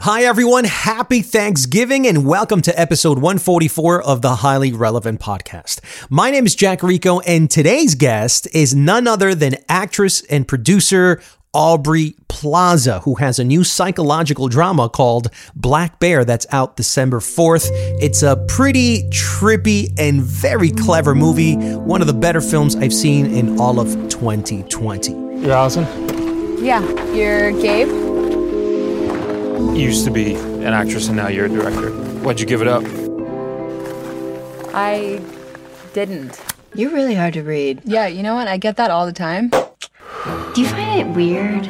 Hi, everyone. Happy Thanksgiving and welcome to episode 144 of the Highly Relevant Podcast. My name is Jack Rico, and today's guest is none other than actress and producer Aubrey Plaza, who has a new psychological drama called Black Bear that's out December 4th. It's a pretty trippy and very clever movie, one of the better films I've seen in all of 2020. You're Allison? Yeah, you're Gabe? You used to be an actress and now you're a director. Why'd you give it up? I didn't. You're really hard to read. Yeah, you know what? I get that all the time. Do you find it weird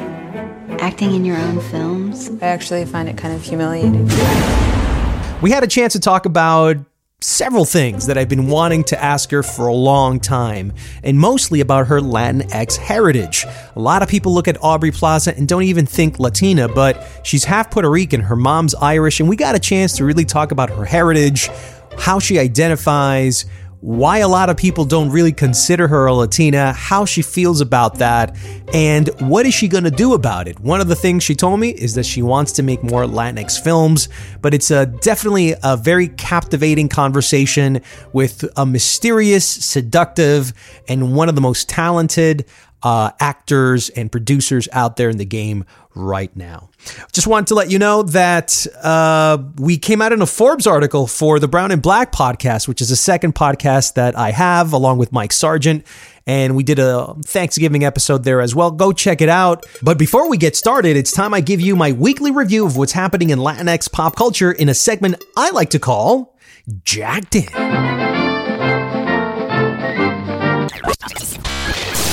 acting in your own films? I actually find it kind of humiliating. We had a chance to talk about several things that I've been wanting to ask her for a long time, and mostly about her Latinx heritage. A lot of people look at Aubrey Plaza and don't even think Latina, but she's half Puerto Rican, her mom's Irish, and we got a chance to really talk about her heritage, how she identifies, why a lot of people don't really consider her a Latina, how she feels about that, and what is she going to do about it. One of the things she told me is that she wants to make more Latinx films, but it's a, definitely a very captivating conversation with a mysterious, seductive, and one of the most talented uh, actors and producers out there in the game right now. Just wanted to let you know that uh, we came out in a Forbes article for the Brown and Black podcast, which is the second podcast that I have along with Mike Sargent. And we did a Thanksgiving episode there as well. Go check it out. But before we get started, it's time I give you my weekly review of what's happening in Latinx pop culture in a segment I like to call Jacked In.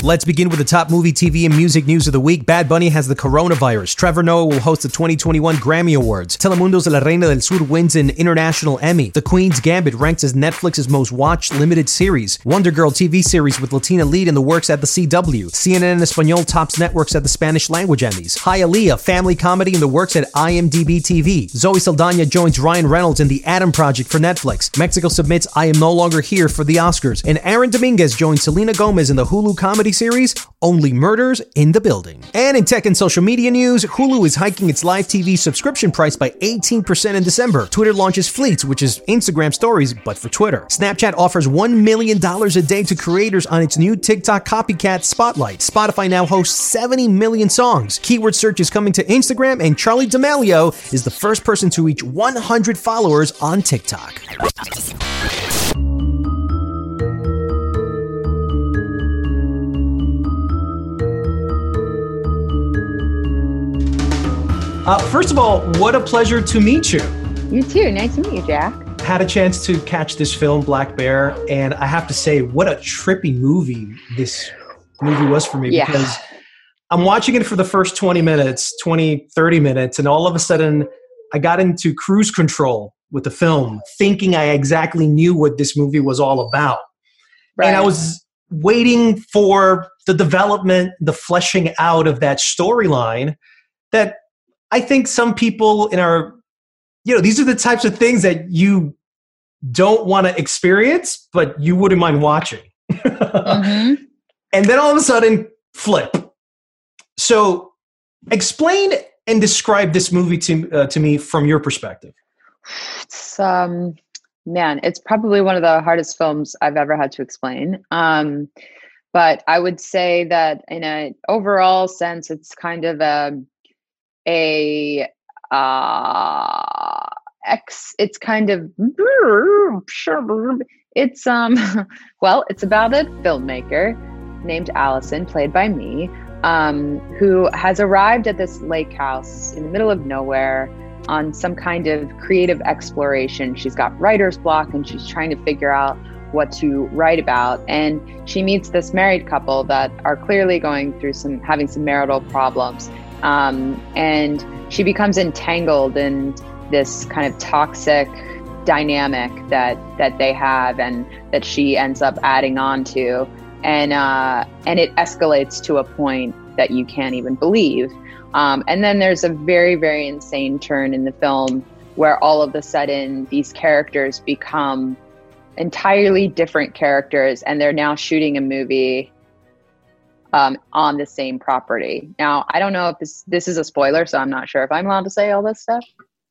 Let's begin with the top movie, TV, and music news of the week. Bad Bunny has the coronavirus. Trevor Noah will host the 2021 Grammy Awards. Telemundo's La Reina del Sur wins an international Emmy. The Queen's Gambit ranks as Netflix's most watched limited series. Wonder Girl TV series with Latina lead in the works at the CW. CNN Espanol tops networks at the Spanish language Emmys. Hialeah, family comedy in the works at IMDb TV. Zoe Saldana joins Ryan Reynolds in The Adam Project for Netflix. Mexico submits I Am No Longer Here for the Oscars. And Aaron Dominguez joins Selena Gomez in the Hulu comedy series Only Murders in the Building. And in tech and social media news, Hulu is hiking its live TV subscription price by 18% in December. Twitter launches Fleets, which is Instagram stories, but for Twitter. Snapchat offers $1 million a day to creators on its new TikTok copycat Spotlight. Spotify now hosts 70 million songs. Keyword search is coming to Instagram, and Charli D'Amelio is the first person to reach 100 followers on TikTok. Uh, first of all, what a pleasure to meet you. You too. Nice to meet you, Jack. Had a chance to catch this film, Black Bear, and I have to say, what a trippy movie this movie was for me Yeah. because I'm watching it for the first 20 minutes, 20, 30 minutes, and all of a sudden I got into cruise control with the film, thinking I exactly knew what this movie was all about. And I was waiting for the development, the fleshing out of that storyline that I think some people in our, you know, these are the types of things that you don't want to experience, but you wouldn't mind watching. Mhm. And then all of a sudden, flip. So, explain and describe this movie to, uh, to me from your perspective. It's um man, it's probably one of the hardest films I've ever had to explain. Um but I would say that in an overall sense it's kind of a a uh X. It's kind of it's um well, it's about a filmmaker named Allison, played by me, um, who has arrived at this lake house in the middle of nowhere on some kind of creative exploration. She's got writer's block and she's trying to figure out what to write about. And she meets this married couple that are clearly going through some, having some marital problems. Um, and she becomes entangled in this kind of toxic dynamic that that they have and that she ends up adding on to. And uh, and it escalates to a point that you can't even believe. Um, and then there's a very very insane turn in the film where all of a sudden these characters become entirely different characters and they're now shooting a movie um, on the same property now i don't know if this this is a spoiler so i'm not sure if i'm allowed to say all this stuff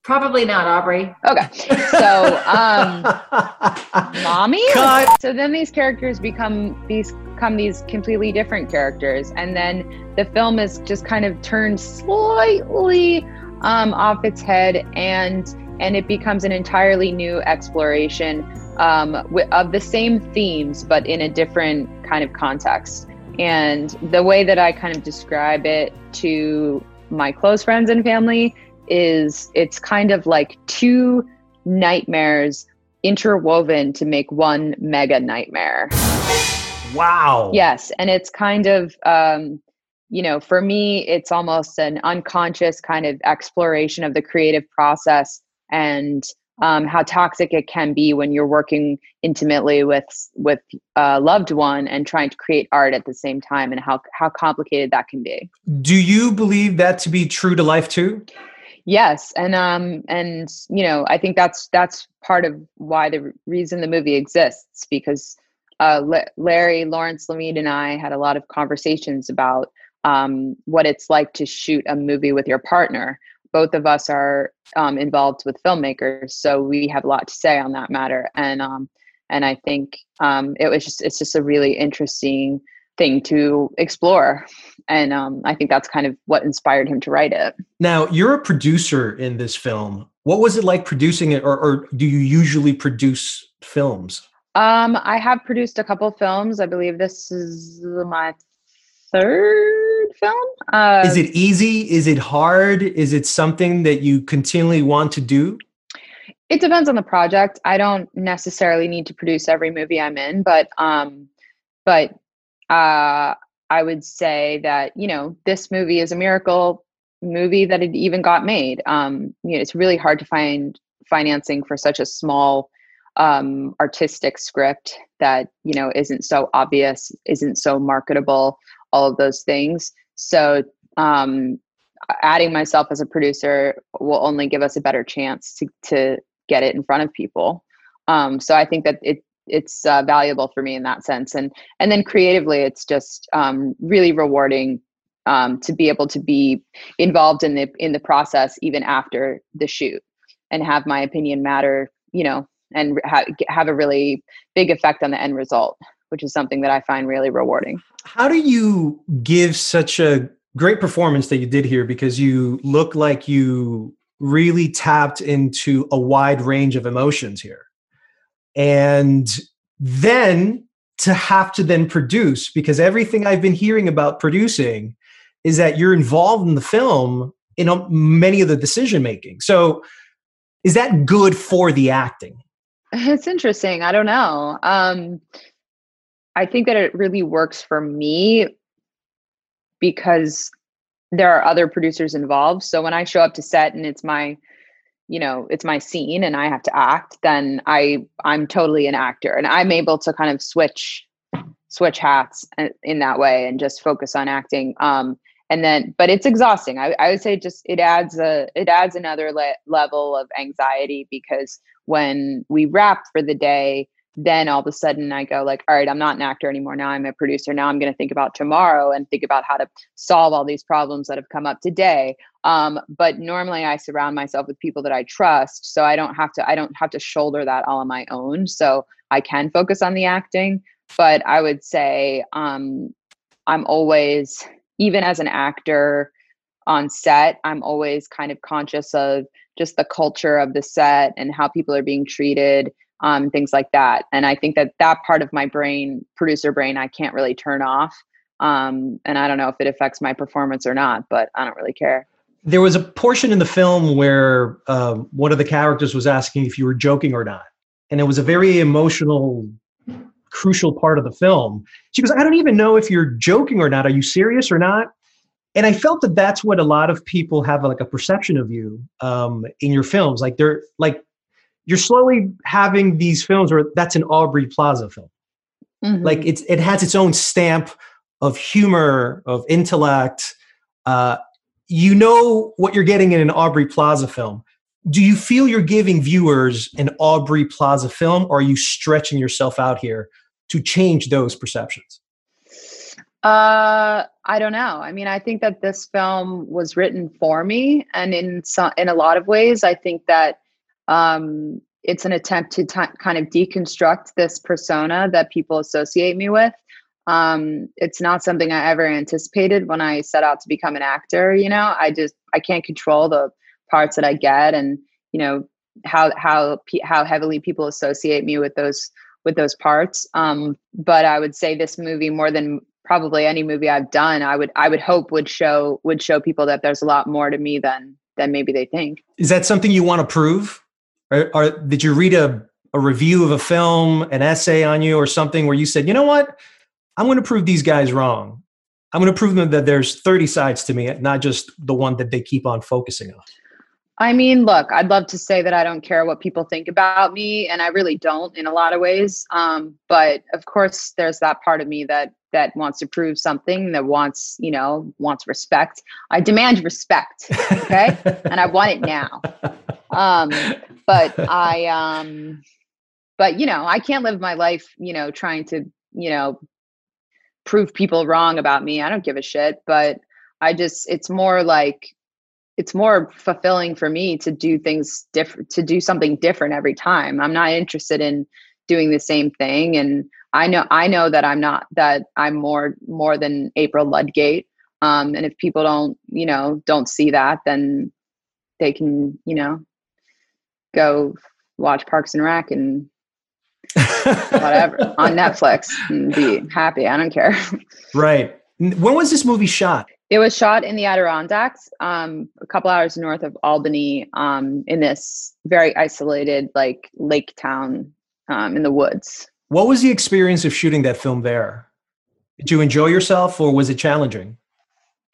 Probably not, Aubrey. Okay. So, um, mommy. Cut. So then these characters become these become these completely different characters, and then the film is just kind of turned slightly um, off its head, and and it becomes an entirely new exploration um, of the same themes, but in a different kind of context. And the way that I kind of describe it to my close friends and family is it's kind of like two nightmares interwoven to make one mega nightmare. Wow. Yes, and it's kind of um, you know, for me, it's almost an unconscious kind of exploration of the creative process and um, how toxic it can be when you're working intimately with with a loved one and trying to create art at the same time, and how how complicated that can be. Do you believe that to be true to life too? Yes, and um, and you know, I think that's that's part of why the reason the movie exists because uh, L- Larry Lawrence Lamede and I had a lot of conversations about um, what it's like to shoot a movie with your partner. Both of us are um, involved with filmmakers, so we have a lot to say on that matter. And um, and I think um, it was just it's just a really interesting thing to explore. And um, I think that's kind of what inspired him to write it. Now, you're a producer in this film. What was it like producing it, or, or do you usually produce films? Um, I have produced a couple films. I believe this is my third film. Uh, Is it easy? Is it hard? Is it something that you continually want to do? it depends on the project. I don't necessarily need to produce every movie I'm in, but um, but uh, I would say that you know this movie is a miracle movie that it even got made. Um, you know, it's really hard to find financing for such a small um, artistic script that you know isn't so obvious, isn't so marketable, all of those things. So um, adding myself as a producer will only give us a better chance to to get it in front of people. Um, so I think that it it's uh, valuable for me in that sense and and then creatively it's just um, really rewarding um, to be able to be involved in the in the process even after the shoot and have my opinion matter you know and ha- have a really big effect on the end result which is something that i find really rewarding How do you give such a great performance that you did here because you look like you really tapped into a wide range of emotions here? And then to have to then produce because everything I've been hearing about producing is that you're involved in the film in a, many of the decision making. So is that good for the acting? It's interesting. I don't know. Um, I think that it really works for me because there are other producers involved. So when I show up to set and it's my, you know, it's my scene and I have to act, then I I'm totally an actor and I'm able to kind of switch switch hats in that way and just focus on acting. Um, and then, but it's exhausting. I, I would say just it adds a it adds another le- level of anxiety because when we wrap for the day, then all of a sudden I go like, all right, I'm not an actor anymore. Now I'm a producer. Now I'm going to think about tomorrow and think about how to solve all these problems that have come up today. Um, but normally I surround myself with people that I trust, so I don't have to I don't have to shoulder that all on my own. So I can focus on the acting. But I would say um, I'm always even as an actor on set. I'm always kind of conscious of just the culture of the set and how people are being treated, um, things like that. And I think that that part of my brain, producer brain, I can't really turn off. Um, and I don't know if it affects my performance or not, but I don't really care. There was a portion in the film where uh, one of the characters was asking if you were joking or not. And it was a very emotional, crucial part of the film. She goes, I don't even know if you're joking or not. Are you serious or not? And I felt that that's what a lot of people have like a perception of you um, in your films. Like they're like, you're slowly having these films where that's an Aubrey Plaza film. Mm-hmm. Like it's it has its own stamp of humor, of intellect. Uh, you know what you're getting in an Aubrey Plaza film. Do you feel you're giving viewers an Aubrey Plaza film, or are you stretching yourself out here to change those perceptions? Uh, I don't know. I mean, I think that this film was written for me, and in some, in a lot of ways, I think that um, it's an attempt to t- kind of deconstruct this persona that people associate me with. Um, it's not something I ever anticipated when I set out to become an actor. You know, I just I can't control the parts that I get, and you know how how how heavily people associate me with those with those parts. Um, but I would say this movie more than probably any movie I've done, I would I would hope would show would show people that there's a lot more to me than than maybe they think. Is that something you want to prove? Or, or did you read a a review of a film, an essay on you, or something where you said, you know what, I'm going to prove these guys wrong. I'm going to prove them that there's 30 sides to me, not just the one that they keep on focusing on. I mean, look, I'd love to say that I don't care what people think about me, and I really don't in a lot of ways. Um, but of course, there's that part of me that that wants to prove something that wants you know wants respect i demand respect okay and i want it now um but i um but you know i can't live my life you know trying to you know prove people wrong about me i don't give a shit but i just it's more like it's more fulfilling for me to do things different to do something different every time i'm not interested in doing the same thing and I know I know that I'm not that I'm more more than April Ludgate. Um, and if people don't, you know, don't see that, then they can, you know, go watch Parks and Rec and whatever on Netflix and be happy. I don't care. Right. When was this movie shot? It was shot in the Adirondacks, um, a couple hours north of Albany, um, in this very isolated, like lake town um, in the woods. What was the experience of shooting that film there? Did you enjoy yourself or was it challenging?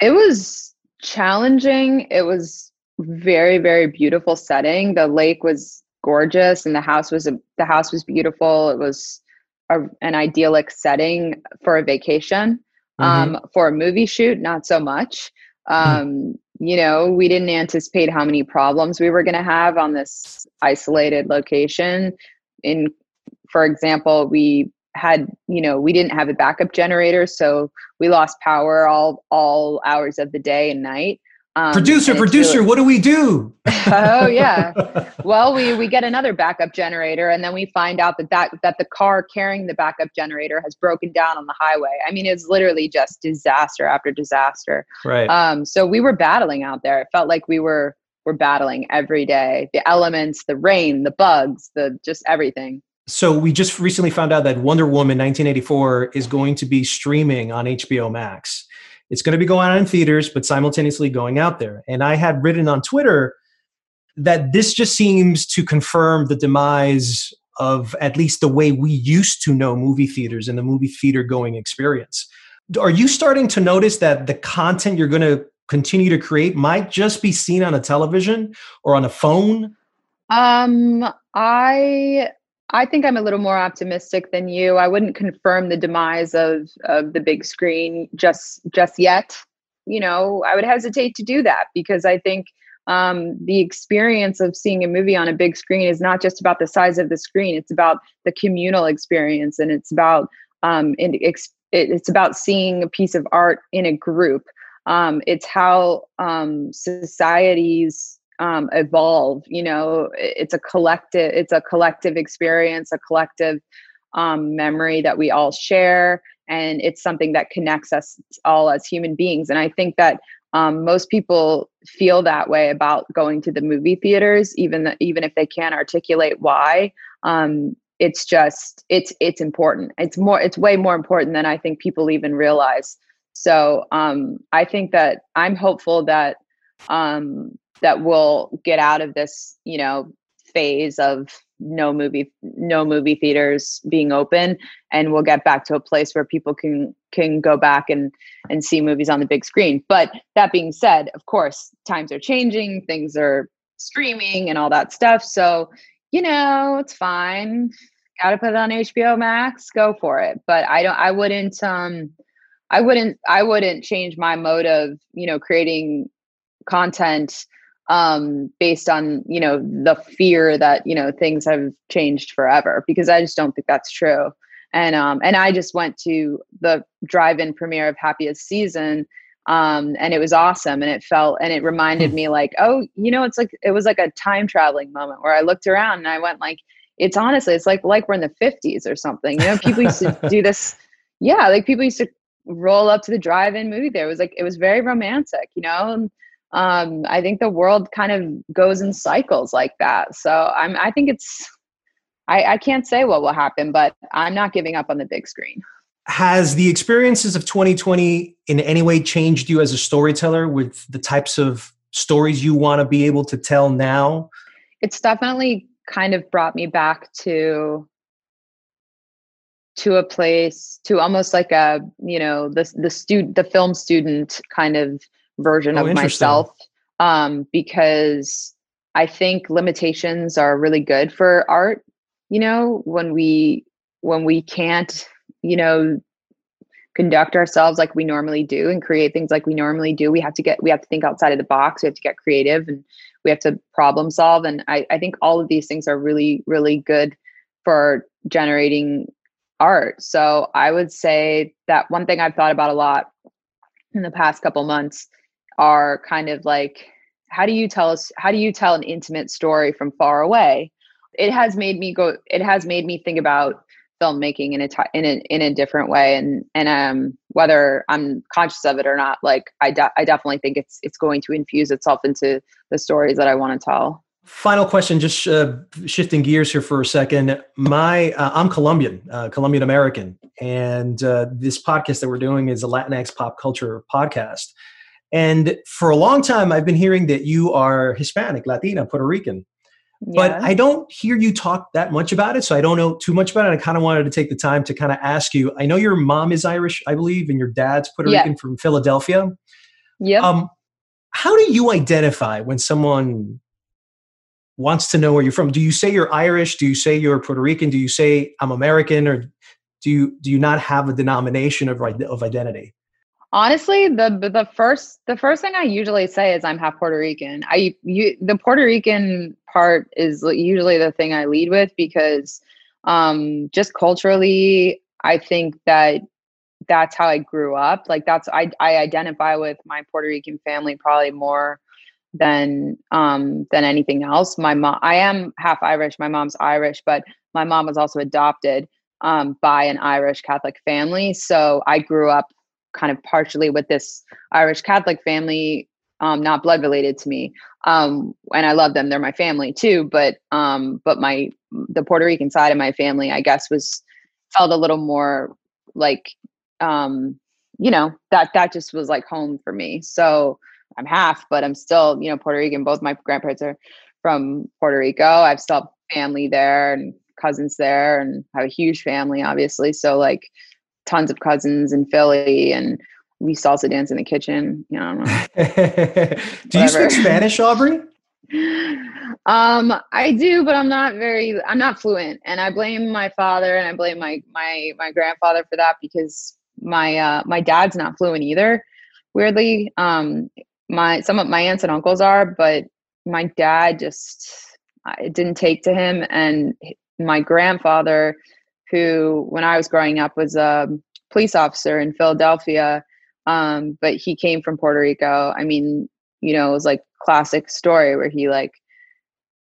It was challenging. It was very very beautiful setting. The lake was gorgeous and the house was a, the house was beautiful. It was a, an idyllic setting for a vacation. Mm-hmm. Um, for a movie shoot, not so much. Hmm. Um, you know, we didn't anticipate how many problems we were going to have on this isolated location in for example, we had you know we didn't have a backup generator so we lost power all all hours of the day and night um, producer producer what do we do? Oh yeah. Well we we get another backup generator and then we find out that that that the car carrying the backup generator has broken down on the highway. I mean it's literally just disaster after disaster. Right. Um so we were battling out there. It felt like we were were battling every day. The elements the rain the bugs the just everything. So we just recently found out that Wonder Woman 1984 is going to be streaming on HBO Max. It's going to be going on in theaters, but simultaneously going out there. And I had written on Twitter that this just seems to confirm the demise of at least the way we used to know movie theaters and the movie theater going experience. Are you starting to notice that the content you're going to continue to create might just be seen on a television or on a phone? Um, I I think I'm a little more optimistic than you. I wouldn't confirm the demise of of the big screen just just yet. You know, I would hesitate to do that because I think um, the experience of seeing a movie on a big screen is not just about the size of the screen. It's about the communal experience, and it's about um, it's about seeing a piece of art in a group. Um, it's how um, societies um, evolve you know it's a collective it's a collective experience a collective um, memory that we all share and it's something that connects us all as human beings and i think that um, most people feel that way about going to the movie theaters, even even if they can't articulate why. Um, it's just it's it's important. It's more it's way more important than I think people even realize. So um, I think that I'm hopeful that um, that we'll get out of this, you know, phase of no movie no movie theaters being open and we'll get back to a place where people can can go back and and see movies on the big screen. But that being said of course times are changing things are streaming and all that stuff so you know it's fine. Gotta put it on hbo max go for it. But i don't i wouldn't um i wouldn't i wouldn't change my mode of you know creating content um, based on you know the fear that you know things have changed forever because I just don't think that's true. And um, and I just went to the drive-in premiere of Happiest Season, um, and it was awesome. And it felt and it reminded hmm. me like, oh, you know, it's like it was like a time traveling moment where I looked around and I went like, it's honestly, it's like like we're in the fifties or something. You know, people used to do this. Yeah, like people used to roll up to the drive-in movie there. It was like it was very romantic, you know. And, um, I think the world kind of goes in cycles like that. So I'm, I think it's, I, I can't say what will happen, but I'm not giving up on the big screen. Has the experiences of 2020 in any way changed you as a storyteller with the types of stories you want to be able to tell now? It's definitely kind of brought me back to to a place to almost like a you know the the student the film student kind of version oh, of myself um, because I think limitations are really good for art. You know, when we when we can't, you know, conduct ourselves like we normally do and create things like we normally do, we have to get we have to think outside of the box. We have to get creative and we have to problem solve. And I, I think all of these things are really, really good for generating art. So I would say that one thing I've thought about a lot in the past couple months are kind of like how do you tell us how do you tell an intimate story from far away it has made me go it has made me think about filmmaking in a t- in a in a different way and and um whether I'm conscious of it or not like I de- I definitely think it's it's going to infuse itself into the stories that I want to tell. Final question, just uh, shifting gears here for a second. My uh, I'm Colombian, uh, Colombian American, and uh, this podcast that we're doing is a Latinx pop culture podcast. And for a long time, I've been hearing that you are Hispanic, Latina, Puerto Rican. Yeah. But I don't hear you talk that much about it. So I don't know too much about it. I kind of wanted to take the time to kind of ask you. I know your mom is Irish, I believe, and your dad's Puerto yeah. Rican from Philadelphia. Yeah. Um, how do you identify when someone wants to know where you're from? Do you say you're Irish? Do you say you're Puerto Rican? Do you say I'm American? Or do you do you not have a denomination of of identity? Honestly, the the first the first thing I usually say is I'm half Puerto Rican. I you the Puerto Rican part is usually the thing I lead with because um just culturally I think that that's how I grew up. Like that's I I identify with my Puerto Rican family probably more than um than anything else. My mom I am half Irish. My mom's Irish, but my mom was also adopted um by an Irish Catholic family. So I grew up kind of partially with this Irish Catholic family, um, not blood related to me. Um, and I love them; they're my family too. But um, but my the Puerto Rican side of my family, I guess, was felt a little more like um, you know that that just was like home for me. So I'm half, but I'm still you know Puerto Rican. Both my grandparents are from Puerto Rico. I've still family there and cousins there, and have a huge family, obviously. So like tons of cousins in Philly and we salsa dance in the kitchen. You know, do you speak Spanish, Aubrey? Um, I do, but I'm not very I'm not fluent. And I blame my father and I blame my my my grandfather for that because my uh my dad's not fluent either. Weirdly. Um my some of my aunts and uncles are, but my dad just it didn't take to him and my grandfather who, when I was growing up, was a police officer in Philadelphia. Um, but he came from Puerto Rico. I mean, you know, it was like classic story where he like,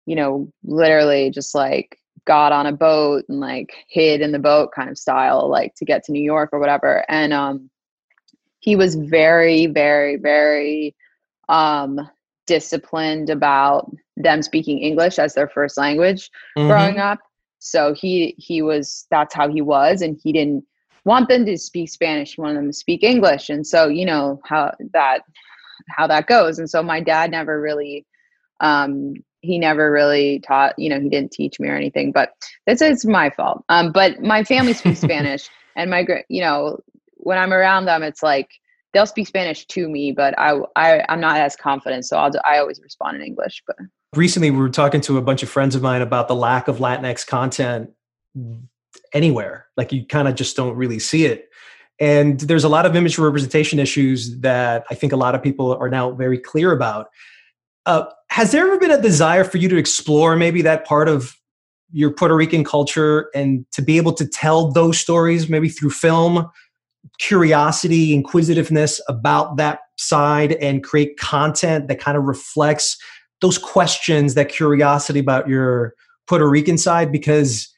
you know, literally just like got on a boat and like hid in the boat kind of style, like to get to New York or whatever. And um, he was very, very, very um, disciplined about them speaking English as their first language Mhm. growing up. So he he was that's how he was, and he didn't want them to speak Spanish. He wanted them to speak English, and so you know how that how that goes. And so my dad never really um he never really taught you know he didn't teach me or anything but this is my fault um but my family speaks spanish and my you know when i'm around them it's like they'll speak spanish to me but i, I i'm not as confident so i'll i always respond in english but recently we were talking to a bunch of friends of mine about the lack of latinx content anywhere. Like you kind of just don't really see it. And there's a lot of image representation issues that i think a lot of people are now very clear about. Uh, has there ever been a desire for you to explore maybe that part of your puerto rican culture and to be able to tell those stories maybe through film? Curiosity inquisitiveness about that side and create content that kind of reflects those questions, that curiosity about your Puerto Rican side, because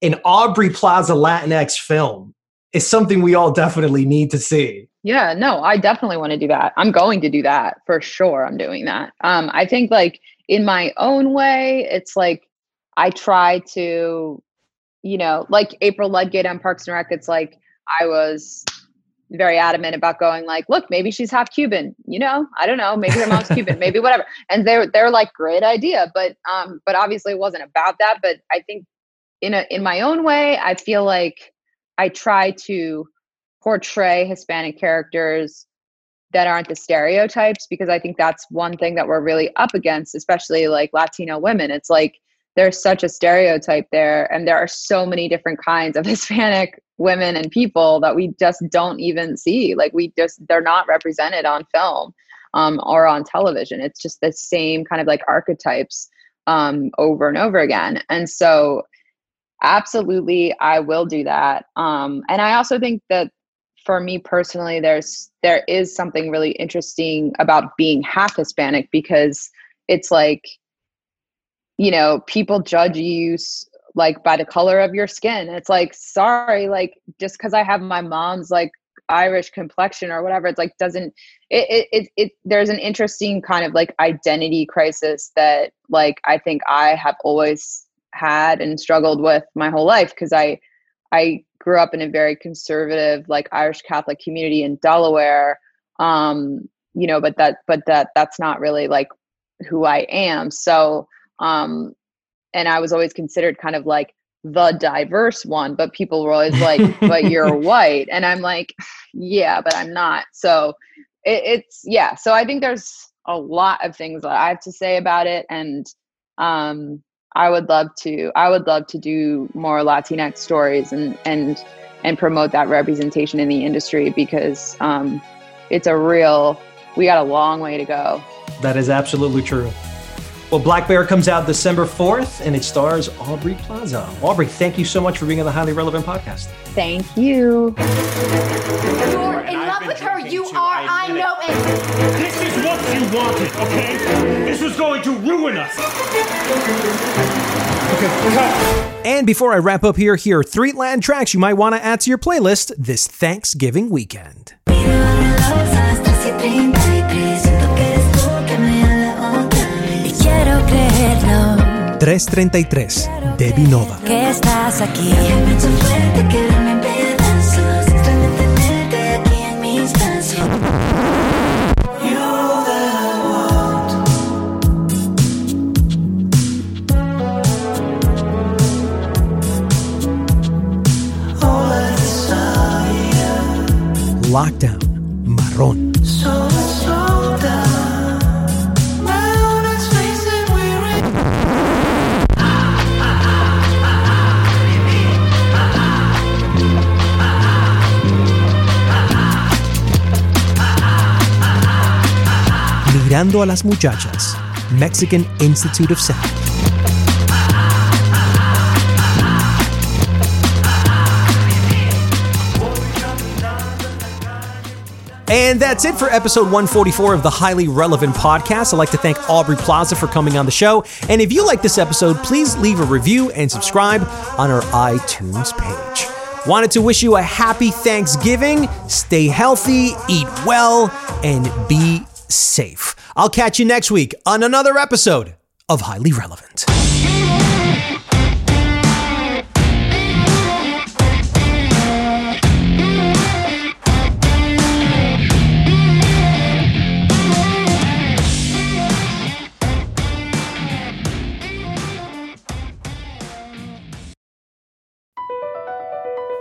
an Aubrey Plaza Latinx film is something we all definitely need to see. Yeah, no, I definitely want to do that. I'm going to do that for sure. I'm doing that. Um, I think like in my own way, it's like I try to, you know, like April Ludgate on Parks and Rec. It's like I was very adamant about going like, look, maybe she's half Cuban. You know, I don't know. Maybe her mom's Cuban. Maybe whatever. And they're they're like, great idea. But um, but obviously it wasn't about that. But I think in a in my own way, I feel like I try to portray Hispanic characters that aren't the stereotypes because I think that's one thing that we're really up against, especially like Latino women. It's like there's such a stereotype there, and there are so many different kinds of Hispanic women and people that we just don't even see. Like we just they're not represented on film um, or on television. It's just the same kind of like archetypes um, over and over again. And so absolutely i will do that um and i also think that for me personally there's there is something really interesting about being half hispanic because it's like you know people judge you like by the color of your skin. It's like sorry like just because i have my mom's like irish complexion or whatever it's like doesn't it, it it it there's an interesting kind of like identity crisis that like i think i have always had and struggled with my whole life because I I grew up in a very conservative like Irish Catholic community in Delaware um you know but that but that that's not really like who I am. So um and I was always considered kind of like the diverse one but people were always like but you're white and I'm like yeah but I'm not so it, it's yeah so I think there's a lot of things that I have to say about it and um I would love to I would love to do more Latinx stories and and and promote that representation in the industry because um, it's a real we got a long way to go. That is absolutely true. Well, Black Bear comes out December 4th and it stars Aubrey Plaza. Aubrey, thank you so much for being on the Highly Relevant podcast. Thank you. You're in love with her. You are. I know it. This is what you wanted, okay? This was going to ruin us. Okay. And before I wrap up here, here are three Latin tracks you might want to add to your playlist this Thanksgiving weekend. creerlo. 333 de Vinova. Que estás aquí. Mirando a las muchachas, Mexican Institute of Sound. And that's it for episode 144 of the Highly Relevant Podcast. I'd like to thank Aubrey Plaza for coming on the show. And if you like this episode, please leave a review and subscribe on our iTunes page. Wanted to wish you a happy Thanksgiving. Stay healthy, eat well, and be safe. I'll catch you next week on another episode of Highly Relevant.